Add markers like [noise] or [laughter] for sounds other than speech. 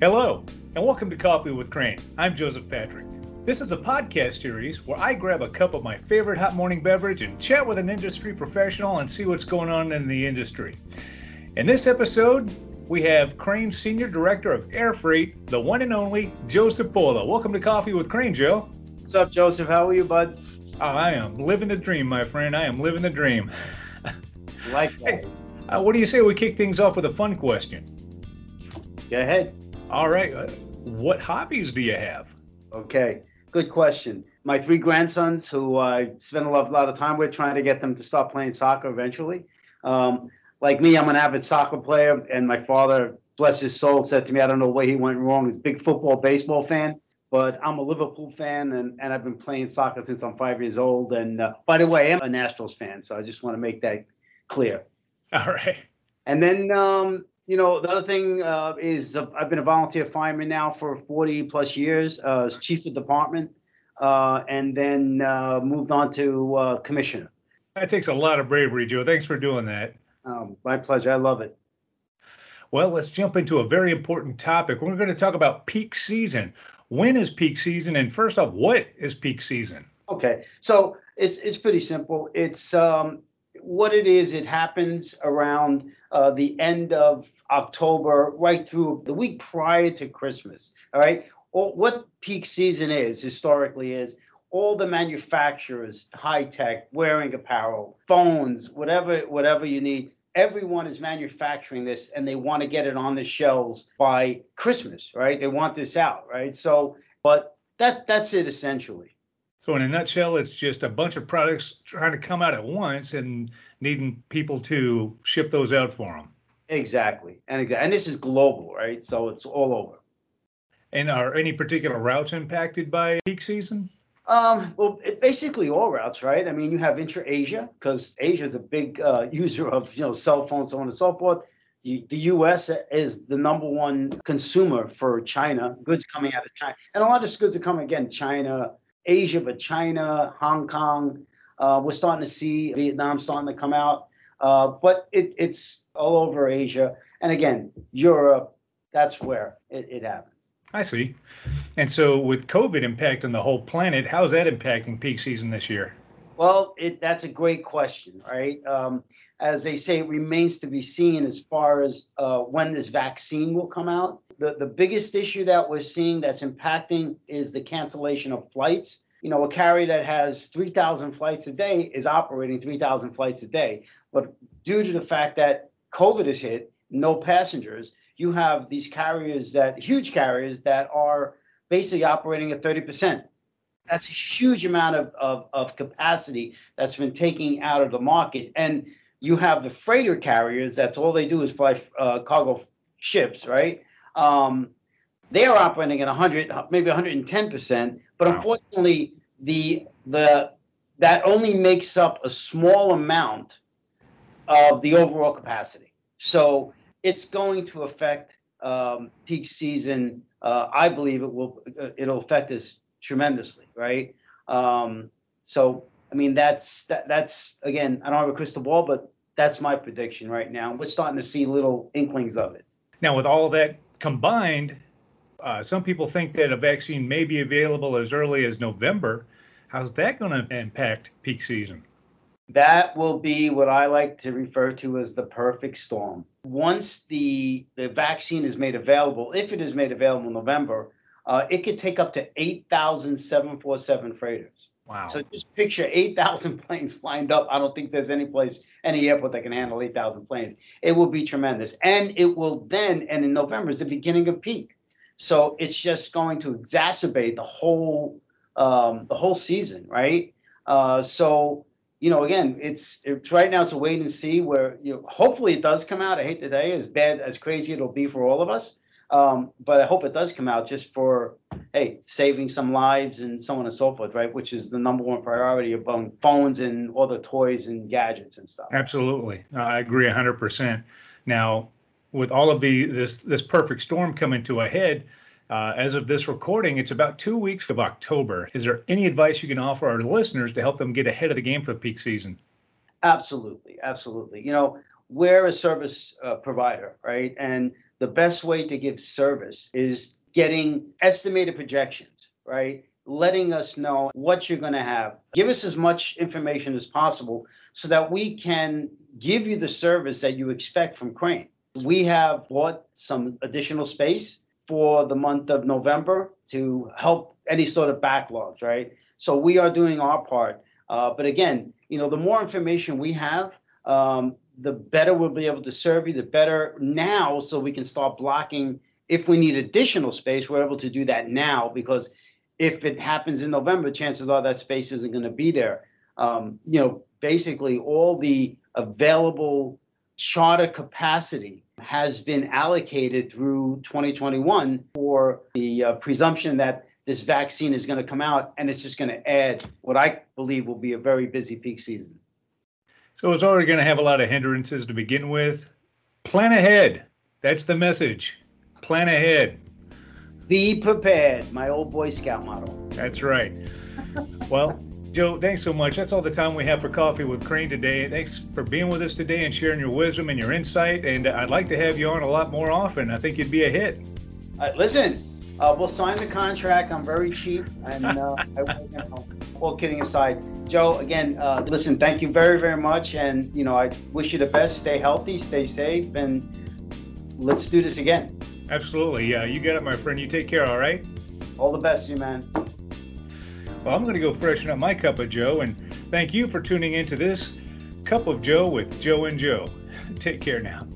Hello, and welcome to Coffee with Crane. I'm Joseph Patrick. This is a podcast series where I grab a cup of my favorite hot morning beverage and chat with an industry professional and see what's going on in the industry. In this episode, we have Crane Senior Director of Air Freight, the one and only Joseph Pola. Welcome to Coffee with Crane, Joe. What's up, Joseph? How are you, bud? Oh, I am living the dream, my friend. I am living the dream. [laughs] like that. Hey, uh, what do you say we kick things off with a fun question? Go ahead. All right. Uh, what hobbies do you have? Okay. Good question. My three grandsons, who I spend a lot, lot of time with, trying to get them to stop playing soccer eventually. Um, like me, I'm an avid soccer player, and my father, bless his soul, said to me, I don't know where he went wrong. He's a big football, baseball fan, but I'm a Liverpool fan, and, and I've been playing soccer since I'm five years old. And uh, by the way, I'm a Nationals fan, so I just want to make that clear. All right. And then, um, you know, the other thing uh, is uh, I've been a volunteer fireman now for 40 plus years, uh, as chief of department, uh, and then uh, moved on to uh, commissioner. That takes a lot of bravery, Joe. Thanks for doing that. Um, my pleasure. I love it. Well, let's jump into a very important topic. We're going to talk about peak season. When is peak season? And first off, what is peak season? Okay, so it's it's pretty simple. It's um, what it is. It happens around uh, the end of October, right through the week prior to Christmas. All right. Well, what peak season is historically is all the manufacturers, high tech, wearing apparel, phones, whatever whatever you need. Everyone is manufacturing this, and they want to get it on the shelves by Christmas, right? They want this out, right? So, but that that's it essentially. So, in a nutshell, it's just a bunch of products trying to come out at once and needing people to ship those out for them. Exactly, and exactly, and this is global, right? So it's all over. And are any particular routes impacted by peak season? Um, well, it, basically all routes, right? I mean, you have intra-Asia because Asia is a big uh, [laughs] user of you know cell phones, so on and so forth. You, the U.S. is the number one consumer for China. Goods coming out of China, and a lot of goods are coming again China, Asia, but China, Hong Kong. Uh, we're starting to see Vietnam starting to come out, uh, but it, it's all over Asia, and again, Europe. That's where it, it happens. I see. And so, with COVID impact on the whole planet, how is that impacting peak season this year? Well, it, that's a great question, right? Um, as they say, it remains to be seen as far as uh, when this vaccine will come out. The, the biggest issue that we're seeing that's impacting is the cancellation of flights. You know, a carrier that has 3,000 flights a day is operating 3,000 flights a day. But due to the fact that COVID has hit, no passengers, you have these carriers that, huge carriers that are basically operating at 30%. That's a huge amount of, of, of capacity that's been taken out of the market. And you have the freighter carriers, that's all they do is fly uh, cargo ships right? Um, they're operating at 100, maybe 110%, but wow. unfortunately, the the that only makes up a small amount of the overall capacity. So it's going to affect um, peak season. Uh, I believe it will. Uh, it'll affect us tremendously, right? Um, so, I mean, that's that, that's again. I don't have a crystal ball, but that's my prediction right now. We're starting to see little inklings of it. Now, with all that combined, uh, some people think that a vaccine may be available as early as November. How's that going to impact peak season? That will be what I like to refer to as the perfect storm. Once the, the vaccine is made available, if it is made available in November, uh, it could take up to 8,747 freighters. Wow. So just picture 8,000 [laughs] planes lined up. I don't think there's any place, any airport that can handle 8,000 planes. It will be tremendous. And it will then, and in November is the beginning of peak. So it's just going to exacerbate the whole um, the whole season, right? Uh, so you know, again, it's it's right now it's a wait and see. Where you know, hopefully it does come out. I hate today, as bad as crazy it'll be for all of us, um, but I hope it does come out just for hey, saving some lives and so on and so forth, right? Which is the number one priority among phones and all the toys and gadgets and stuff. Absolutely, I agree hundred percent. Now, with all of the this this perfect storm coming to a head, uh, as of this recording, it's about two weeks of October. Is there any advice you can offer our listeners to help them get ahead of the game for the peak season? Absolutely, absolutely. You know, we're a service uh, provider, right? And the best way to give service is getting estimated projections, right? Letting us know what you're going to have. Give us as much information as possible so that we can give you the service that you expect from Crane. We have bought some additional space for the month of November to help any sort of backlogs, right? So we are doing our part. Uh, but again, you know, the more information we have, um, the better we'll be able to serve you, the better now, so we can start blocking. If we need additional space, we're able to do that now because if it happens in November, chances are that space isn't going to be there. Um, you know, basically all the available charter capacity has been allocated through 2021 for the uh, presumption that this vaccine is going to come out and it's just going to add what I believe will be a very busy peak season. So it's already going to have a lot of hindrances to begin with. Plan ahead. That's the message. Plan ahead. Be prepared, my old Boy Scout motto. That's right. well, Joe, thanks so much. That's all the time we have for Coffee with Crane today. Thanks for being with us today and sharing your wisdom and your insight. And I'd like to have you on a lot more often. I think you'd be a hit. Uh, listen, uh, we'll sign the contract. I'm very cheap, and uh, [laughs] I, you know, all kidding aside, Joe. Again, uh, listen. Thank you very, very much, and you know, I wish you the best. Stay healthy, stay safe, and let's do this again. Absolutely. Yeah, you get it, my friend. You take care. All right. All the best, you man. Well, I'm going to go freshen up my cup of Joe, and thank you for tuning into this Cup of Joe with Joe and Joe. [laughs] Take care now.